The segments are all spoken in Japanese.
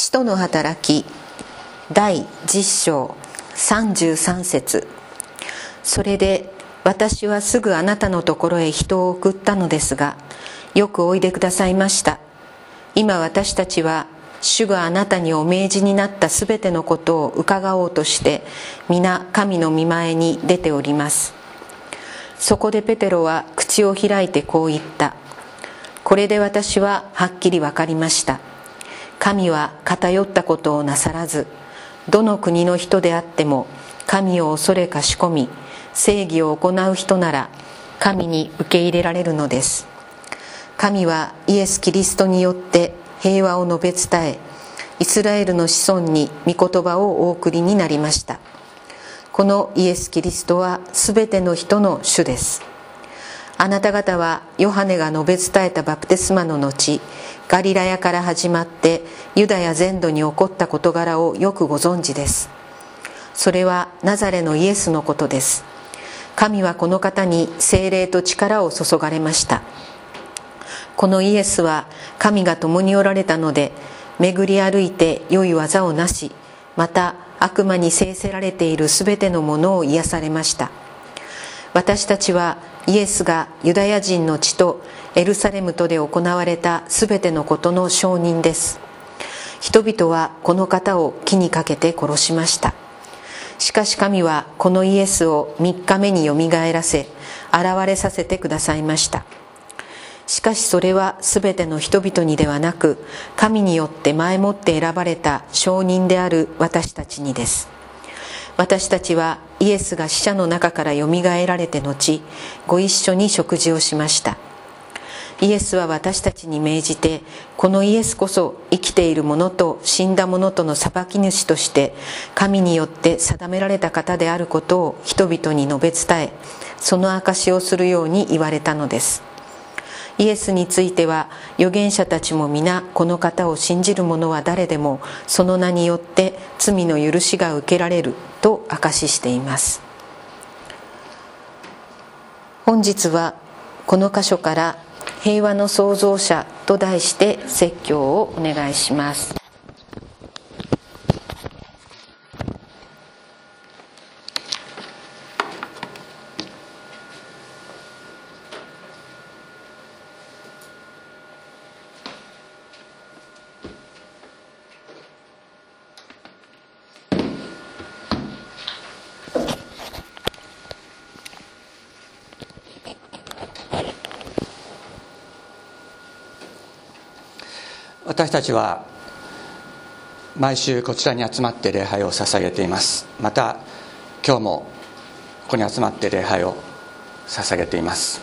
使徒の働き第10章33節。それで私はすぐあなたのところへ人を送ったのですがよくおいでくださいました。今私たちは主があなたにお命じになったすべてのことを伺おうとして皆神の御前に出ております。そこでペテロは口を開いてこう言った。これで私ははっきり分かりました。神は偏ったことをなさらずどの国の人であっても神を恐れかしこみ正義を行う人なら神に受け入れられるのです。神はイエス・キリストによって平和を述べ伝えイスラエルの子孫に御言葉をお送りになりました。このイエス・キリストは全ての人の主です。あなた方はヨハネが述べ伝えたバプテスマの後ガリラヤから始まってユダヤ全土に起こった事柄をよくご存知です。それはナザレのイエスのことです。神はこの方に精霊と力を注がれました。このイエスは神が共におられたので巡り歩いて良い技をなしまた悪魔に制せられている全てのものを癒されました。私たちはイエスがユダヤ人の地とエルサレムとで行われた全てのことの証人です。人々はこの方を木にかけて殺しました。しかし神はこのイエスを3日目によみがえらせ現れさせてくださいました。しかしそれは全ての人々にではなく神によって前もって選ばれた証人である私たちにです。私たちはイエスが死者の中からよみがえられて後ご一緒に食事をしました。イエスは私たちに命じてこのイエスこそ生きている者と死んだ者との裁き主として神によって定められた方であることを人々に述べ伝えその証しをするように言われたのです。イエスについては預言者たちも皆この方を信じる者は誰でもその名によって罪の許しが受けられると証ししています。本日はこの箇所から「平和の創造者」と題して説教をお願いします。私たちは毎週こちらに集まって礼拝を捧げています。また今日もここに集まって礼拝を捧げています。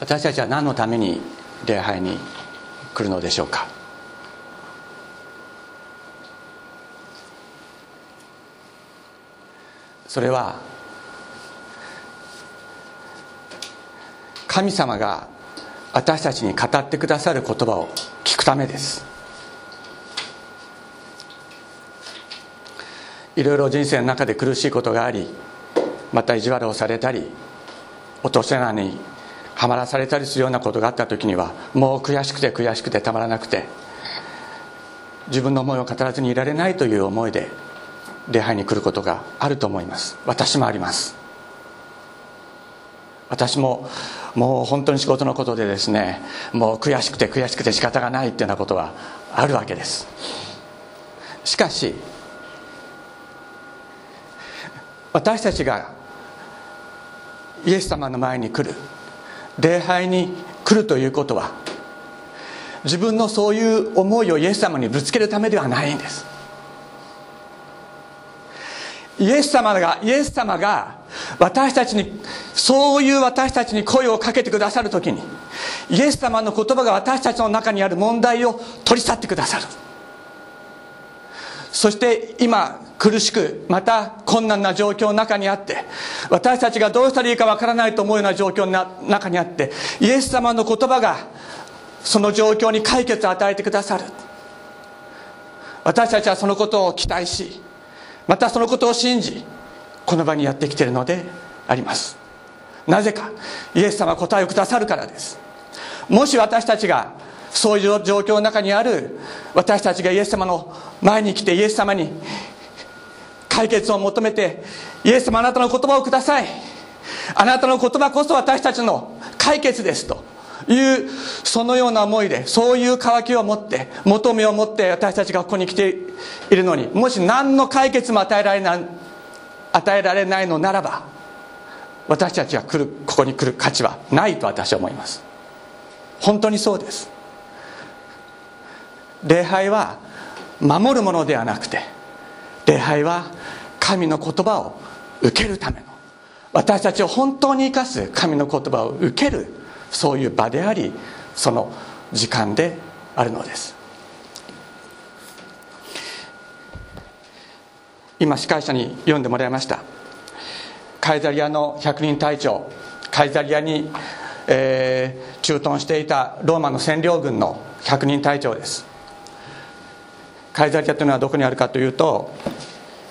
私たちは何のために礼拝に来るのでしょうか？それは神様が私たちに語ってくださる言葉をためです。いろいろ人生の中で苦しいことがありまた意地悪をされたり落とし穴にはまらされたりするようなことがあった時にはもう悔しくて悔しくてたまらなくて自分の思いを語らずにいられないという思いで礼拝に来ることがあると思います。私もあります。私ももう本当に仕事のことでですねもう悔しくて悔しくて仕方がないっていうようなことはあるわけです。しかし私たちがイエス様の前に来る礼拝に来るということは自分のそういう思いをイエス様にぶつけるためではないんです。イエス様がイエス様が私たちにそういう私たちに声をかけてくださる時にイエス様の言葉が私たちの中にある問題を取り去ってくださる。そして今苦しくまた困難な状況の中にあって私たちがどうしたらいいかわからないと思うような状況の中にあってイエス様の言葉がその状況に解決を与えてくださる。私たちはそのことを期待しまたそのことを信じこの場にやってきているのであります。なぜかイエス様は答えをくださるからです。もし私たちがそういう状況の中にある私たちがイエス様の前に来てイエス様に解決を求めてイエス様あなたの言葉をください。あなたの言葉こそ私たちの解決ですと。いうそのような思いでそういう渇きを持って求めを持って私たちがここに来ているのにもし何の解決も与えられない与えられないのならば私たちが来るここに来る価値はないと私は思います。本当にそうです。礼拝は守るものではなくて礼拝は神の言葉を受けるための私たちを本当に生かす神の言葉を受けるそういう場でありその時間であるのです。今司会者に読んでもらいました。カイザリアの百人隊長カイザリアに、えー、駐屯していたローマの占領軍の百人隊長です。カイザリアというのはどこにあるかというと、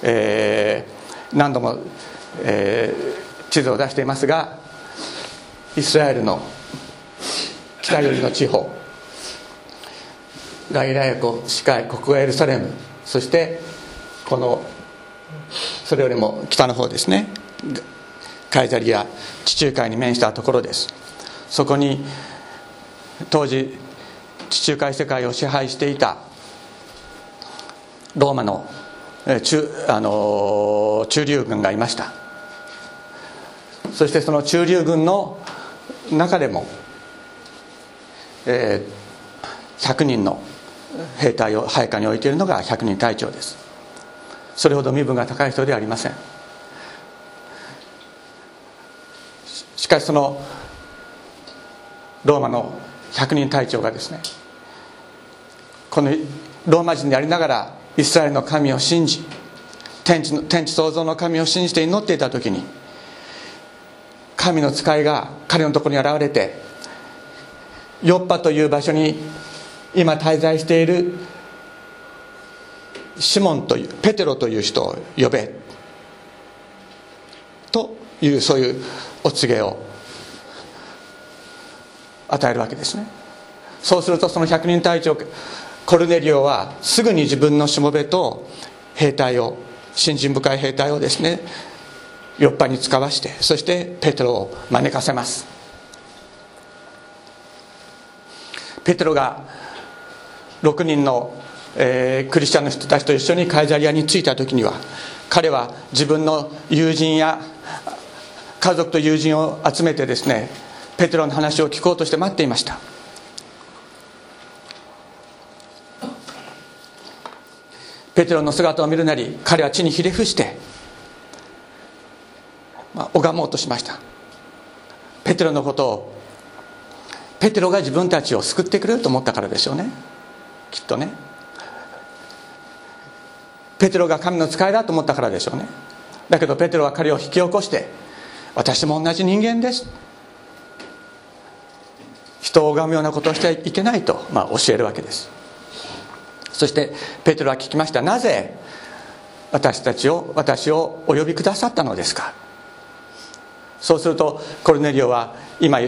えー、何度も、えー、地図を出していますがイスラエルの北寄りの地方。ガイラヤ湖市海ここがエルサレム。そしてこのそれよりも北の方ですね。カイザリア地中海に面したところです。そこに当時地中海世界を支配していたローマの中あの中流軍がいました。そしてその中流軍の中でも、えー、100人の兵隊を配下に置いているのが100人隊長です。それほど身分が高い人ではありません。しかしそのローマの100人隊長がですねこのローマ人でありながらイスラエルの神を信じ天地の天地創造の神を信じて祈っていた時に神の使いが彼のところに現れてヨッパという場所に今滞在しているシモンというペテロという人を呼べというそういうお告げを与えるわけですね。そうするとその百人隊長コルネリオはすぐに自分のしもべと兵隊を信心深い兵隊をですねヨッパに使わしてそしてペテロを招かせます。ペテロが6人の、えー、クリスチャンの人たちと一緒にカイザリアに着いた時には彼は自分の友人や家族と友人を集めてですねペテロの話を聞こうとして待っていました。ペテロの姿を見るなり彼は地にひれ伏して、まあ、拝もうとしました。ペテロのことをペテロが自分たちを救ってくれると思ったからでしょうね。きっとね。ペテロが神の使いだと思ったからでしょうね。だけどペテロは彼を引き起こして私も同じ人間です。人を拝むようなことをしてはいけないと、まあ、教えるわけです。そしてペテロは聞きました。なぜ私たちを私をお呼びくださったのですか？そうするとコルネリオは今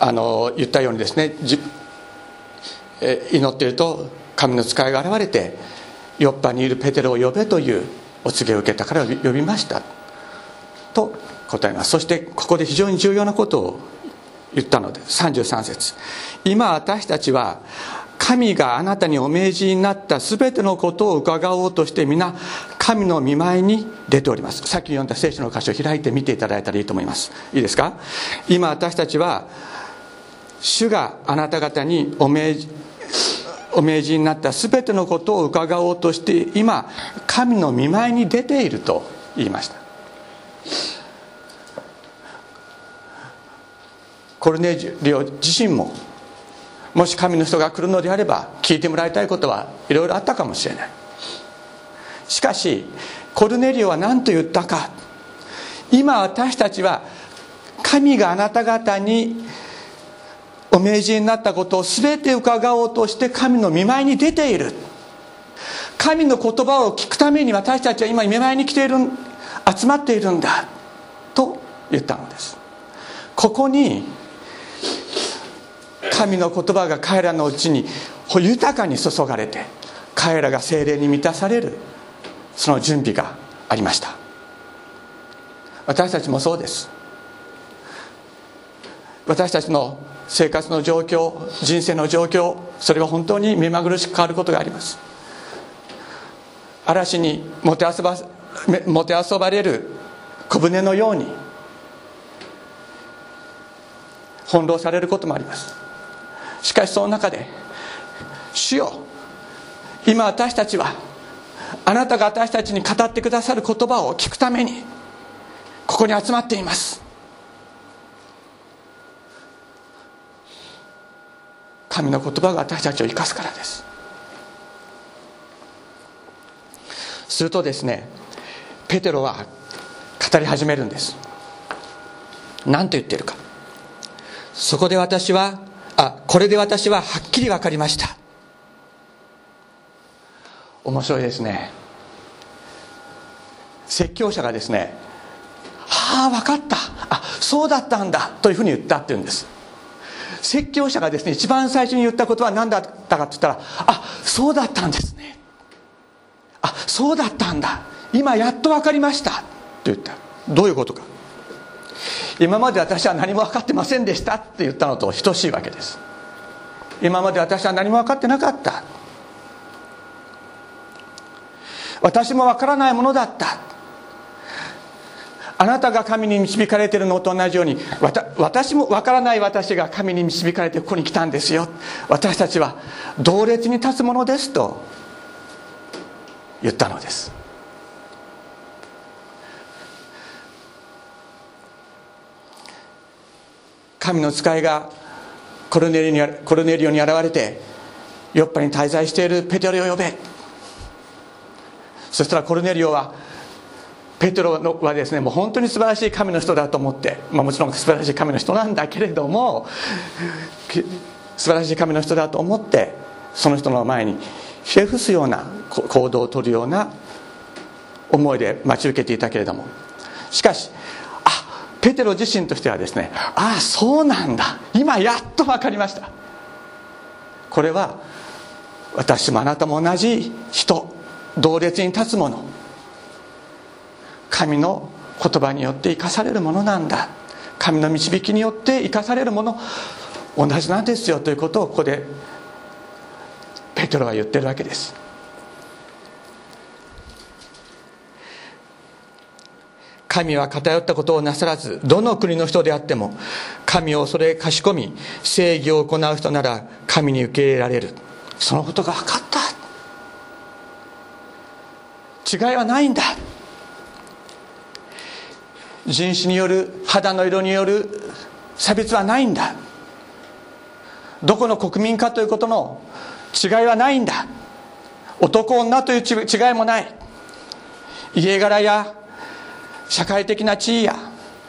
あの言ったようにですね祈っていると神の使いが現れてヨッパにいるペテロを呼べというお告げを受けたから呼びました。と答えます。そしてここで非常に重要なことを言ったので33節。今私たちは神があなたにお命じになった全てのことを伺おうとして皆神の見舞いに出ております。さっき読んだ聖書の箇所を開いて見ていただいたらいいと思います。いいですか？今私たちは主があなた方にお命じお命じになった全てのことを伺おうとして今神の見舞いに出ていると言いました。コルネリオ自身ももし神の人が来るのであれば聞いてもらいたいことはいろいろあったかもしれない。しかしコルネリオは何と言ったか。今私たちは神があなた方にお命じになったことを全て伺おうとして神の見舞いに出ている。神の言葉を聞くために私たちは今見舞いに来ている集まっているんだと言ったのです。ここに神の言葉が彼らのうちに豊かに注がれて彼らが精霊に満たされるその準備がありました。私たちもそうです。私たちの生活の状況人生の状況それは本当に目まぐるしく変わることがあります。嵐にもてあそばもてあそばれる小舟のように翻弄されることもあります。しかしその中で主よ今私たちはあなたが私たちに語ってくださる言葉を聞くためにここに集まっています。神の言葉が私たちを生かすからです。するとですねペテロは語り始めるんです。何と言っているか。そこで私はあこれで私ははっきり分かりました。面白いですね。説教者がですねはあ分かった。あそうだったんだというふうに言ったっていうんです。説教者がですね一番最初に言ったことは何だったかって言ったらあそうだったんですね。あそうだったんだ。今やっと分かりました。と言った。どういうことか。今まで私は何も分かってませんでしたって言ったのと等しいわけです。今まで私は何も分かってなかった。私も分からないものだった。あなたが神に導かれているのと同じように私も分からない私が神に導かれてここに来たんですよ。私たちは同列に立つものですと言ったのです。神の使いがコルネリにコルネリオに現れてヨッパに滞在しているペテロを呼べそしたらコルネリオはペテロはですねもう本当に素晴らしい神の人だと思って、まあ、もちろん素晴らしい神の人なんだけれども素晴らしい神の人だと思ってその人の前にひれ伏すような行動をとるような思いで待ち受けていたけれども。しかしあペテロ自身としてはですねああそうなんだ。今やっと分かりました。これは私もあなたも同じ人同列に立つもの神の言葉によって生かされるものなんだ。神の導きによって生かされるもの。同じなんですよということをここでペトロは言ってるわけです。神は偏ったことをなさらずどの国の人であっても神を恐れかしこみ正義を行う人なら神に受け入れられる。そのことが分かった。違いはないんだ。人種による肌の色による差別はないんだ。どこの国民かということの違いはないんだ。男女という違いもない。家柄や社会的な地位や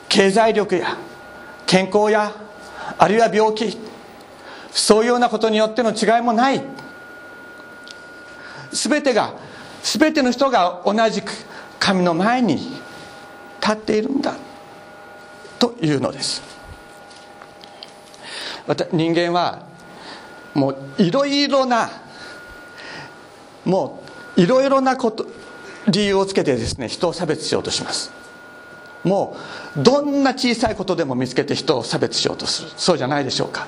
経済力や健康やあるいは病気そういうようなことによっての違いもない。全てが全ての人が同じく神の前に立っているんだというのです。人間はもういろいろなもういろいろなこと理由をつけてですね人を差別しようとします。もうどんな小さいことでも見つけて人を差別しようとする。そうじゃないでしょうか。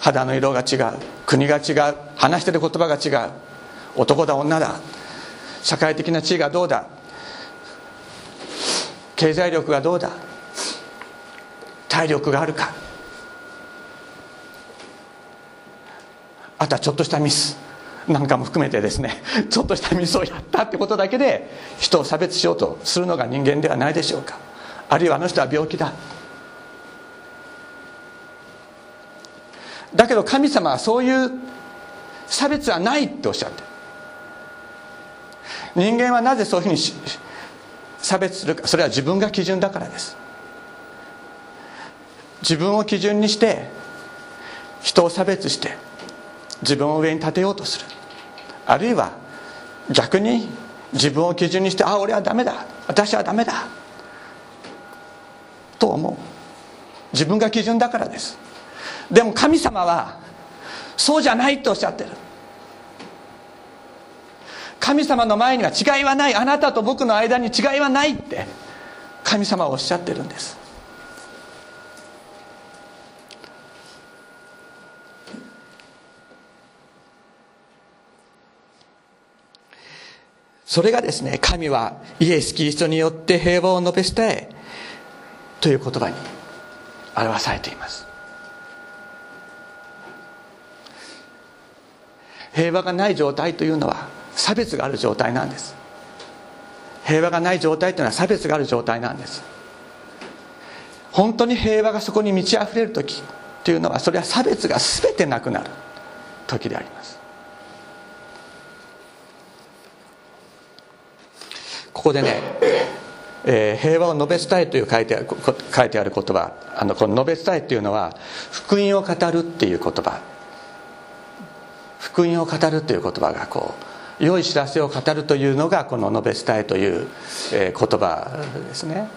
肌の色が違う。国が違う。話してる言葉が違う。男だ女だ。社会的な地位がどうだ。経済力がどうだ？体力があるか？あとはちょっとしたミス。なんかも含めてですね。ちょっとしたミスをやったってことだけで人を差別しようとするのが人間ではないでしょうか。あるいはあの人は病気だ。だけど神様はそういう差別はないっておっしゃって。人間はなぜそういうふうに差別するかそれは自分が基準だからです。自分を基準にして人を差別して自分を上に立てようとする。あるいは逆に自分を基準にしてああ俺はダメだ。私はダメだ。と思う。自分が基準だからです。でも神様はそうじゃないとおっしゃってる。神様の前には違いはない。あなたと僕の間に違いはないって。神様はおっしゃってるんです。それがですね神はイエス・キリストによって平和を述べ伝えという言葉に表されています。平和がない状態というのは差別がある状態なんです。平和がない状態というのは差別がある状態なんです。本当に平和がそこに満ち溢れる時というのはそれは差別が全てなくなる時であります。ここでね、えー、平和を述べ伝えという書いてある書いてある言葉あのこの述べ伝えっていうのは福音を語るっていう言葉。福音を語るという言葉がこう良い知らせを語るというのがこの述べ伝えという、言葉ですね。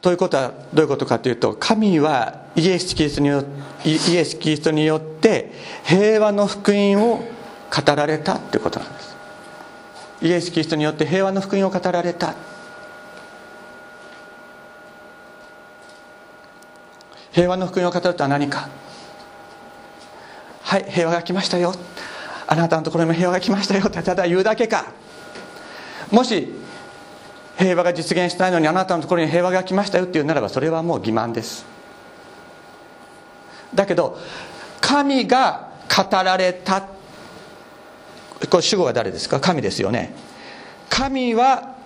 ということはどういうことかというと神はイエス・キリストによイエスキリストによって平和の福音を語られたということなんです。イエス・キリストによって平和の福音を語られた。平和の福音を語るとは何か。はい平和が来ましたよ。あなたのところにも平和が来ましたよ。ってただ言うだけか。もし平和が実現しないのにあなたのところに平和が来ましたよっていうならばそれはもう欺瞞です。だけど神が語られたこれ主語は誰ですか？神ですよね。神は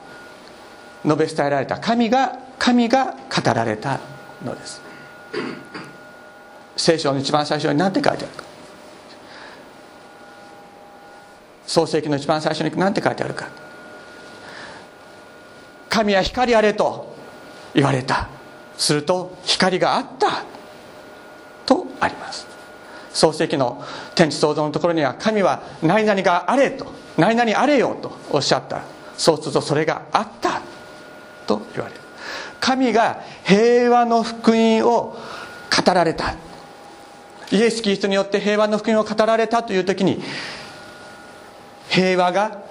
述べ伝えられた。神が神が語られたのです。聖書の一番最初に何て書いてあるか？創世記の一番最初に何て書いてあるか？神は光あれと言われた。すると光があった。とあります。創世記の天地創造のところには神は何々があれと何々あれよとおっしゃった。そうするとそれがあった。と言われる。神が平和の福音を語られた。イエス・キリストによって平和の福音を語られたという時に平和が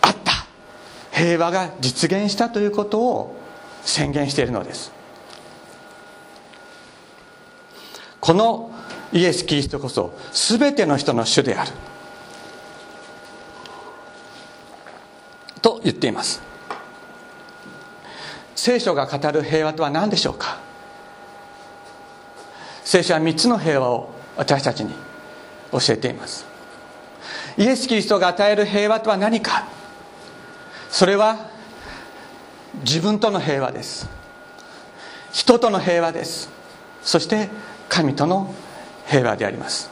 あった。平和が実現したということを宣言しているのです。このイエス・キリストこそ全ての人の主である。と言っています。聖書が語る平和とは何でしょうか？聖書は3つの平和を私たちに教えています。イエス・キリストが与える平和とは何か？それは自分との平和です。人との平和です。そして神との平和であります。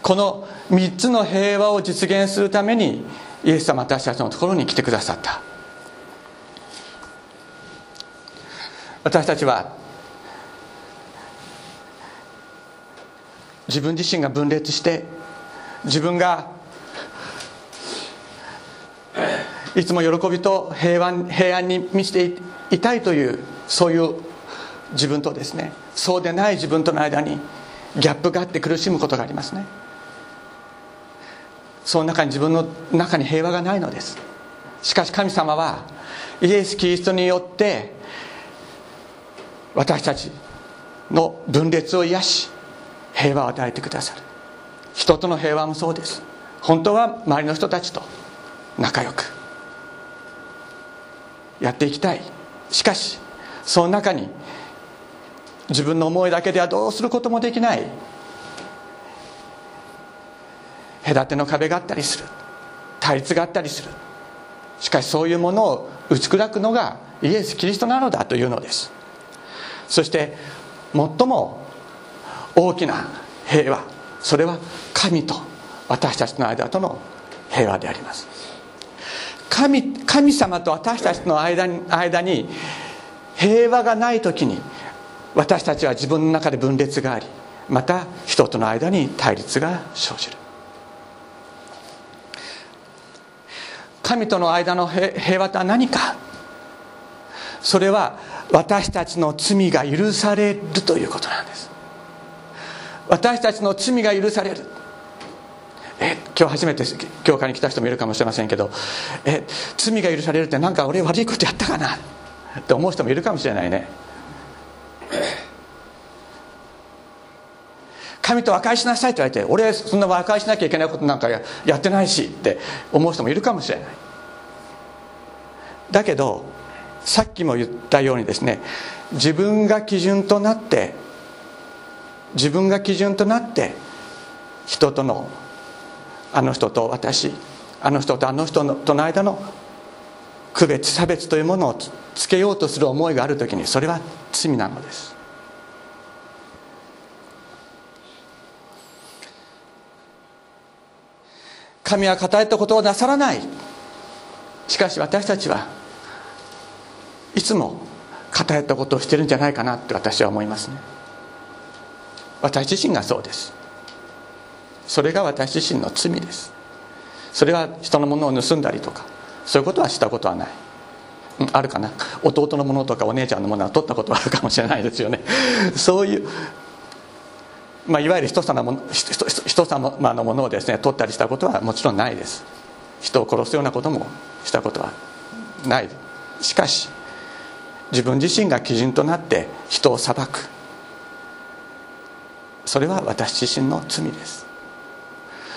この3つの平和を実現するためにイエス様私たちのところに来てくださった。私たちは自分自身が分裂して自分がいつも喜びと平安平安に満ちていたいというそういう自分とですねそうでない自分との間にギャップがあって苦しむことがありますね。その中に自分の中に平和がないのです。しかし神様はイエス・キリストによって私たちの分裂を癒し平和を与えてくださる。人との平和もそうです。本当は周りの人たちと仲良く。やっていきたい。しかしその中に自分の思いだけではどうすることもできない。隔ての壁があったりする。対立があったりする。しかしそういうものを打ち砕くのがイエス・キリストなのだというのです。そして最も大きな平和それは神と私たちの間との平和であります。神神様と私たちの間に間に平和がない時に私たちは自分の中で分裂がありまた人との間に対立が生じる。神との間の平和とは何か。それは私たちの罪が許されるということなんです。私たちの罪が許される。え今日初めて教会に来た人もいるかもしれませんけどえ罪が許されるって何か俺悪いことやったかな？って思う人もいるかもしれないね。神と和解しなさいって言われて俺そんな和解しなきゃいけないことなんかやってないしって思う人もいるかもしれない。だけどさっきも言ったようにですね自分が基準となって自分が基準となって人とのあの人と私あの人とあの人のとの間の区別差別というものをつけようとする思いがある時にそれは罪なのです。神は語ったことをなさらない。しかし私たちはいつも偏ったことをしてるんじゃないかなって私は思いますね。私自身がそうです。それが私自身の罪です。それは人のものを盗んだりとかそういうことはしたことはない、あるかな？弟のものとかお姉ちゃんのものは取ったことはあるかもしれないですよね。そういうまあ、いわゆる人様の人様のものをですね取ったりしたことはもちろんないです。人を殺すようなこともしたことはない。しかし自分自身が基準となって人を裁く。それは私自身の罪です。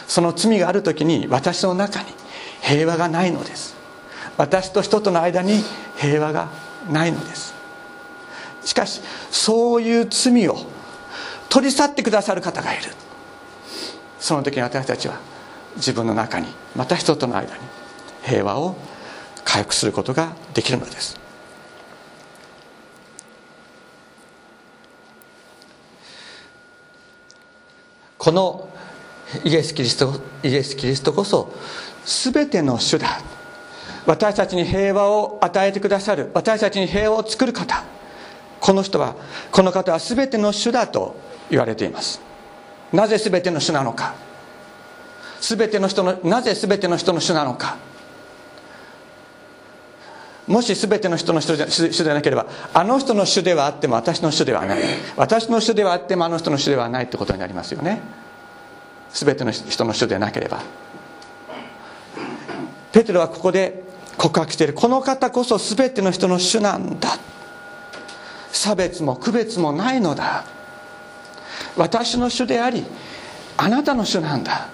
その罪がある時に私の中に平和がないのです。私と人との間に平和がないのです。しかしそういう罪を取り去ってくださる方がいる。その時に私たちは自分の中にまた人との間に平和を回復することができるのです。このイエス・キリストイエス・キリストこそ全ての主だ。私たちに平和を与えてくださる。私たちに平和を作る方。この人はこの方は全ての主だと言われています。なぜ全ての主なのか。全ての人のなぜ全ての人の主なのか。もし全ての人の主主でなければあの人の主ではあっても私の主ではない。私の主ではあってもあの人の主ではないってことになりますよね。全ての人の主でなければ。ペテロはここで告白している。この方こそ全ての人の主なんだ。差別も区別もないのだ。私の主でありあなたの主なんだ。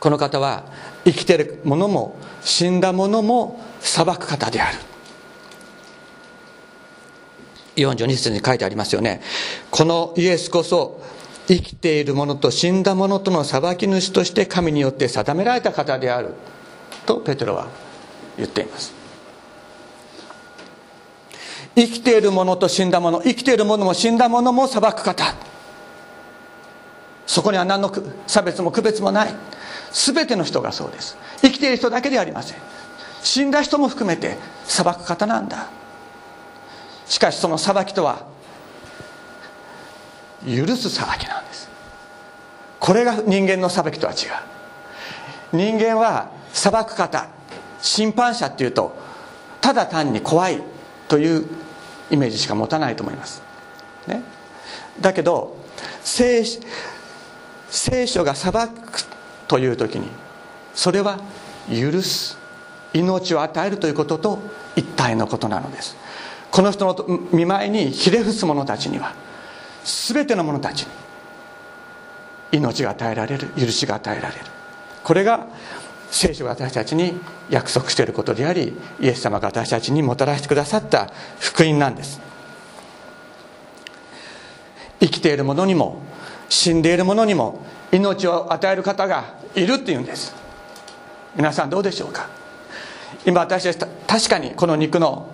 この方は生きてる者も死んだ者も裁く方である。42節に書いてありますよね。このイエスこそ生きている者と死んだ者との裁き主として神によって定められた方である。とペテロは言っています。生きている者と死んだ者生きている者も死んだ者も裁く方。そこには何の差別も区別もない。全ての人がそうです。生きている人だけではありません。死んだ人も含めて裁く方なんだ。しかしその裁きとは許す裁きなんです。これが人間の裁きとは違う。人間は裁く方審判者っていうとただ単に怖いというイメージしか持たないと思います、ね、だけど聖聖書が裁くという時にそれは許す命を与えるということと一体のことなのです。この人の見舞いにひれ伏す者たちには全ての者たちに命が与えられる許しが与えられる。これが聖書が私たちに約束していることでありイエス様が私たちにもたらしてくださった福音なんです。生きている者にも死んでいる者にも命を与える方がいるっていうんです。皆さんどうでしょうか？今私たち確かにこの肉の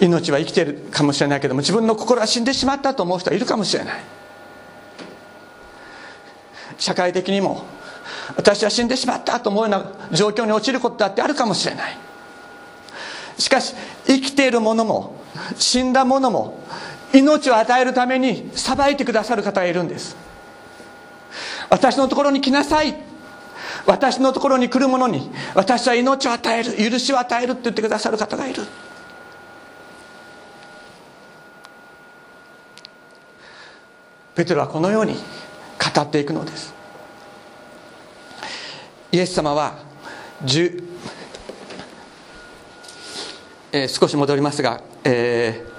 命は生きているかもしれないけども自分の心は死んでしまったと思う人はいるかもしれない。社会的にも私は死んでしまったと思うような状況に陥ることだってあるかもしれない。しかし生きている者も死んだ者も命を与えるために裁いてくださる方がいるんです。私のところに来なさい。私のところに来る者に私は命を与える許しを与えるって言ってくださる方がいる。ペテロはこのように語っていくのです。イエス様はえー、少し戻りますが、えー、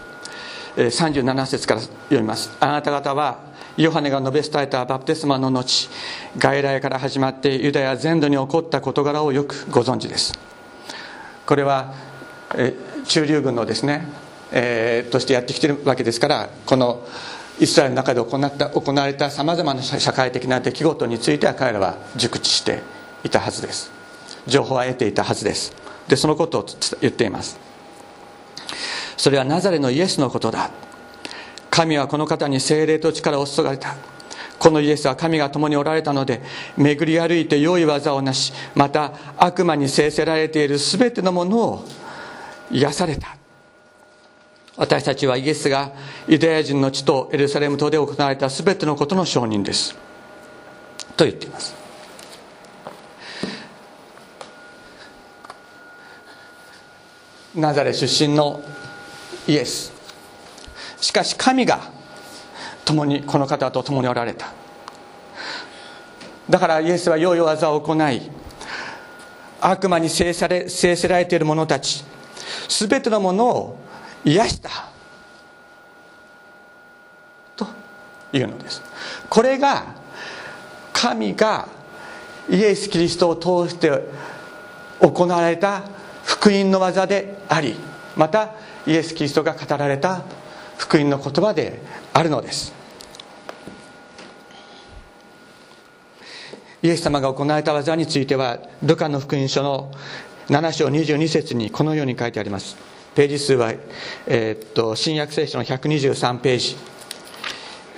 37節から読みます。あなた方はヨハネが述べ伝えたバプテスマの後外来から始まってユダヤ全土に起こった事柄をよくご存知です。これは、中流軍のですね、えー、としてやってきてるわけですからこのイスラエルの中で行った行われたさまざまな社会的な出来事については彼らは熟知していたはずです。情報は得ていたはずです。でそのことを言っています。それはナザレのイエスのことだ。神はこの方に精霊と力を注がれた。このイエスは神が共におられたので巡り歩いて良い技をなしまた悪魔に制せられている全てのものを癒された。私たちはイエスがユダヤ人の地とエルサレム島で行われた全てのことの証人です。と言っています。ナザレ出身のイエス。しかし神が共にこの方と共におられた。だからイエスは良い技を行い悪魔に制され制せられている者たち全てのものを癒した。というのです。これが神がイエス・キリストを通して行われた福音の技でありまたイエス・キリストが語られた福音の言葉であるのです。イエス様が行われた技についてはルカの福音書の7章22節にこのように書いてあります。ページ数は、えー、っと新約聖書の123ページ。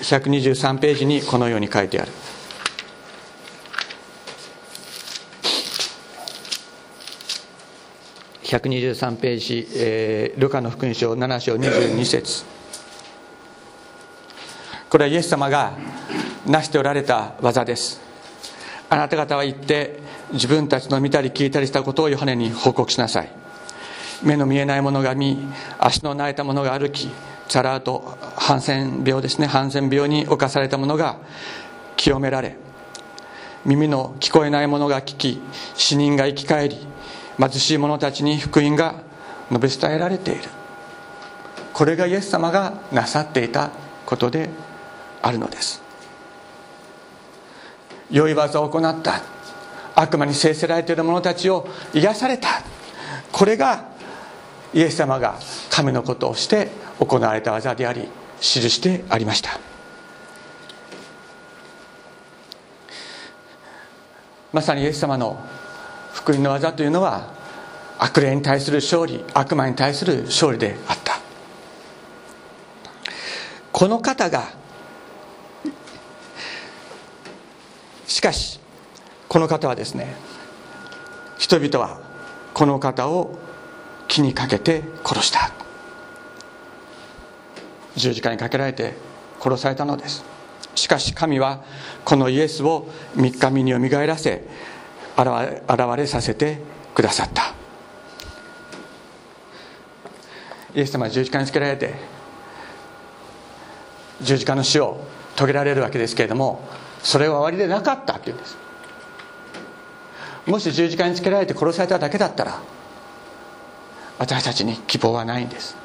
123ページにこのように書いてある。123ページ、えー、ルカの福音書7章22節。これはイエス様が成しておられた技です。あなた方は行って自分たちの見たり聞いたりしたことをヨハネに報告しなさい。目の見えないものが見足の泣いたものが歩きチャラーとハンセン病ですね。ハンセン病に侵されたものが清められ耳の聞こえないものが聞き死人が生き返り貧しい者たちに福音が述べ伝えられている。これがイエス様がなさっていたことであるのです。良い技を行った。悪魔に制せられている者たちを癒された。これがイエス様が神のことをして行われた技であり記してありました。まさにイエス様の福音の技というのは悪霊に対する勝利悪魔に対する勝利であった。この方がしかしこの方はですね人々はこの方を気にかけて殺した。十字架にかけられて殺されたのです。しかし神はこのイエスを三日目によみがえらせ現れさせてくださった。イエス様は十字架につけられて十字架の死を遂げられるわけですけれどもそれは終わりでなかったっていうんです。もし十字架につけられて殺されただけだったら私たちに希望はないんです。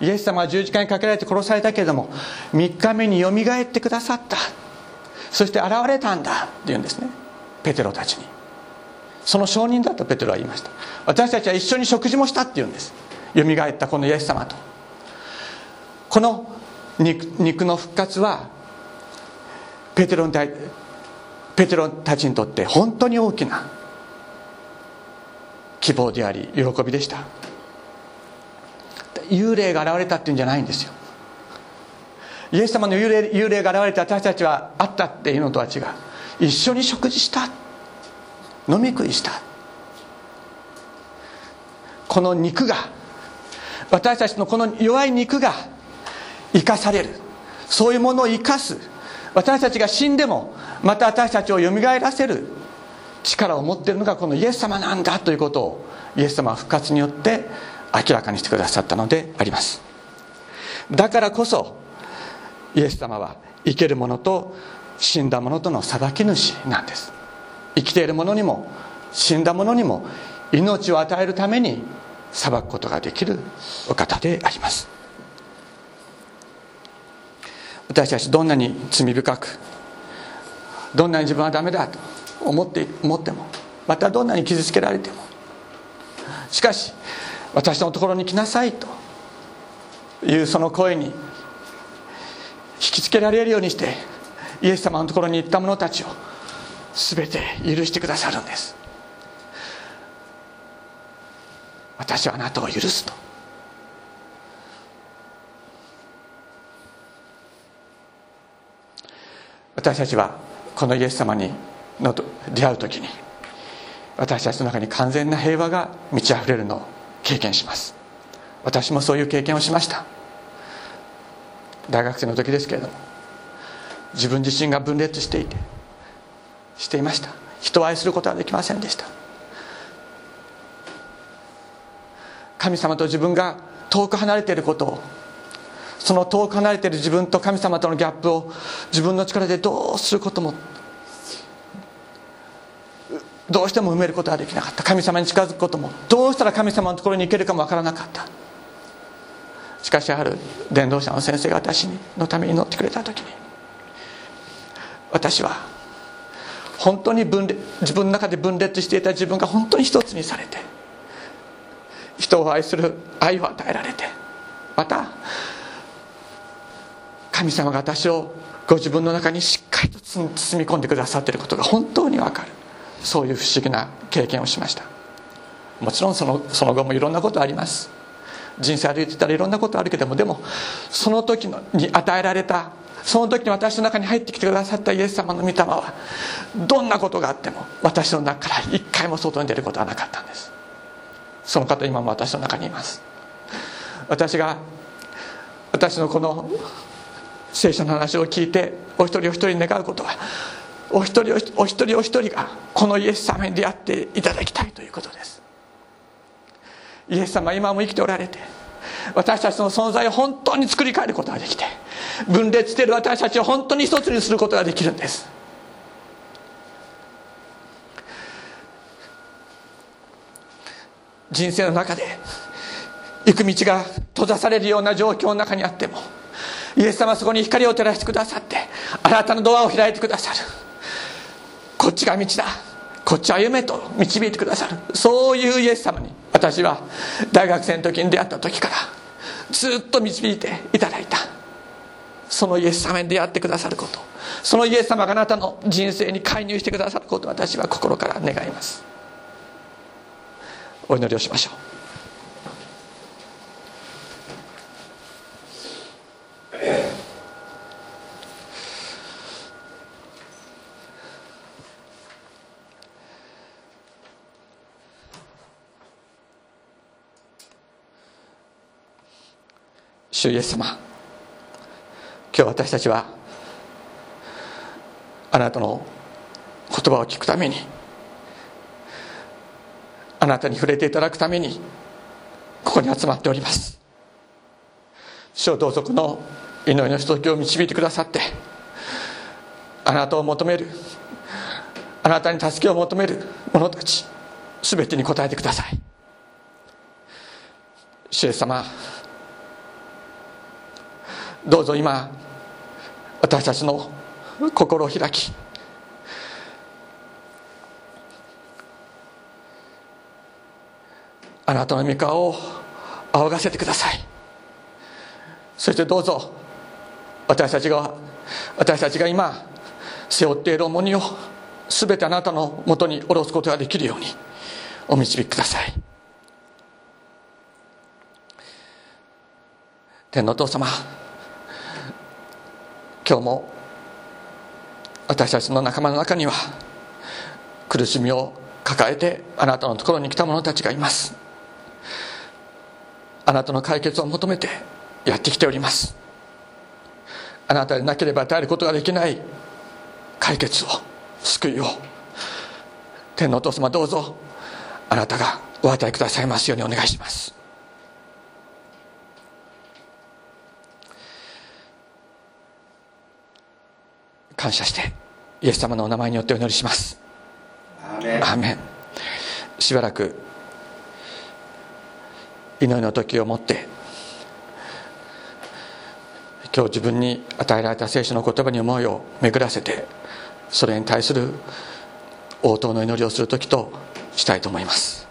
イエス様は十字架にかけられて殺されたけれども3日目によみがえってくださった。そして現れたんだって言うんですね。ペテロたちに。その証人だとペテロは言いました。私たちは一緒に食事もしたって言うんです。よみがえったこのイエス様と。この肉の復活はペテロにペテロたちにとって本当に大きな希望であり喜びでした。幽霊が現れたっていうんじゃないんですよ。イエス様の幽霊幽霊が現れて私たちはあったっていうのとは違う。一緒に食事した。飲み食いした。この肉が私たちのこの弱い肉が生かされる。そういうものを生かす。私たちが死んでもまた私たちをよみがえらせる。力を持っているのがこのイエス様なんだ。ということをイエス様は復活によって明らかにしてくださったのであります。だからこそイエス様は生ける者と死んだ者との裁き主なんです。生きている者にも死んだ者にも命を与えるために裁くことができるお方であります。私たちどんなに罪深くどんなに自分はダメだと思って思ってもまたどんなに傷つけられても。しかし私のところに来なさいというその声に引きつけられるようにしてイエス様のところに行った者たちを全て許してくださるんです。私はあなたを許すと。私たちはこのイエス様にの出会う時に私たちの中に完全な平和が満ち溢れるのを経験します。私もそういう経験をしました。大学生の時ですけれども。自分自身が分裂していてしていました。人を愛することはできませんでした。神様と自分が遠く離れていることをその遠く離れている自分と神様とのギャップを自分の力でどうすることもどうしても埋めることはできなかった。神様に近づくこともどうしたら神様のところに行けるかもわからなかった。しかしある伝道者の先生が私のために祈ってくれた時に私は本当に分裂自分の中で分裂していた自分が本当に一つにされて人を愛する愛を与えられてまた神様が私をご自分の中にしっかりと包み込んでくださっていることが本当に分かる。そういう不思議な経験をしました。もちろんそのその後もいろんなことあります。人生歩いてたらいろんなことあるけどもでもその時のに与えられたその時に私の中に入ってきてくださったイエス様の御霊はどんなことがあっても私の中から一回も外に出ることはなかったんです。その方今も私の中にいます。私が私のこの聖書の話を聞いてお一人お一人に願うことはお一人お一人お一人がこのイエス様に出会っていただきたいということです。イエス様は今も生きておられて私たちの存在を本当に作り変えることができて分裂している私たちを本当に一つにすることができるんです。人生の中で行く道が閉ざされるような状況の中にあってもイエス様はそこに光を照らしてくださってあなたのドアを開いてくださる。こっちが道だ。こっち歩めと導いてくださる。そういうイエス様に私は大学生の時に出会った時からずっと導いていただいた。そのイエス様に出会ってくださること。そのイエス様があなたの人生に介入してくださることを私は心から願います。お祈りをしましょう。主イエス様。今日私たちはあなたの言葉を聞くためにあなたに触れていただくためにここに集まっております。主を同族の祈りのひときを導いてくださってあなたを求めるあなたに助けを求める者たち全てに応えてください。主様どうぞ今私たちの心を開きあなたの御顔を仰がせてください。そしてどうぞ私たちが私たちが今背負っている重荷を全てあなたのもとに下ろすことができるようにお導きください。天のお父様今日も私たちの仲間の中には苦しみを抱えてあなたのところに来た者たちがいます。あなたの解決を求めてやってきております。あなたでなければ与えることができない解決を救いを天のお父様どうぞあなたがお与えくださいますようにお願いします。感謝してイエス様のお名前によってお祈りします。アーメンしばらく祈りの時をもって今日自分に与えられた聖書の言葉に思いを巡らせてそれに対する応答の祈りをする時としたいと思います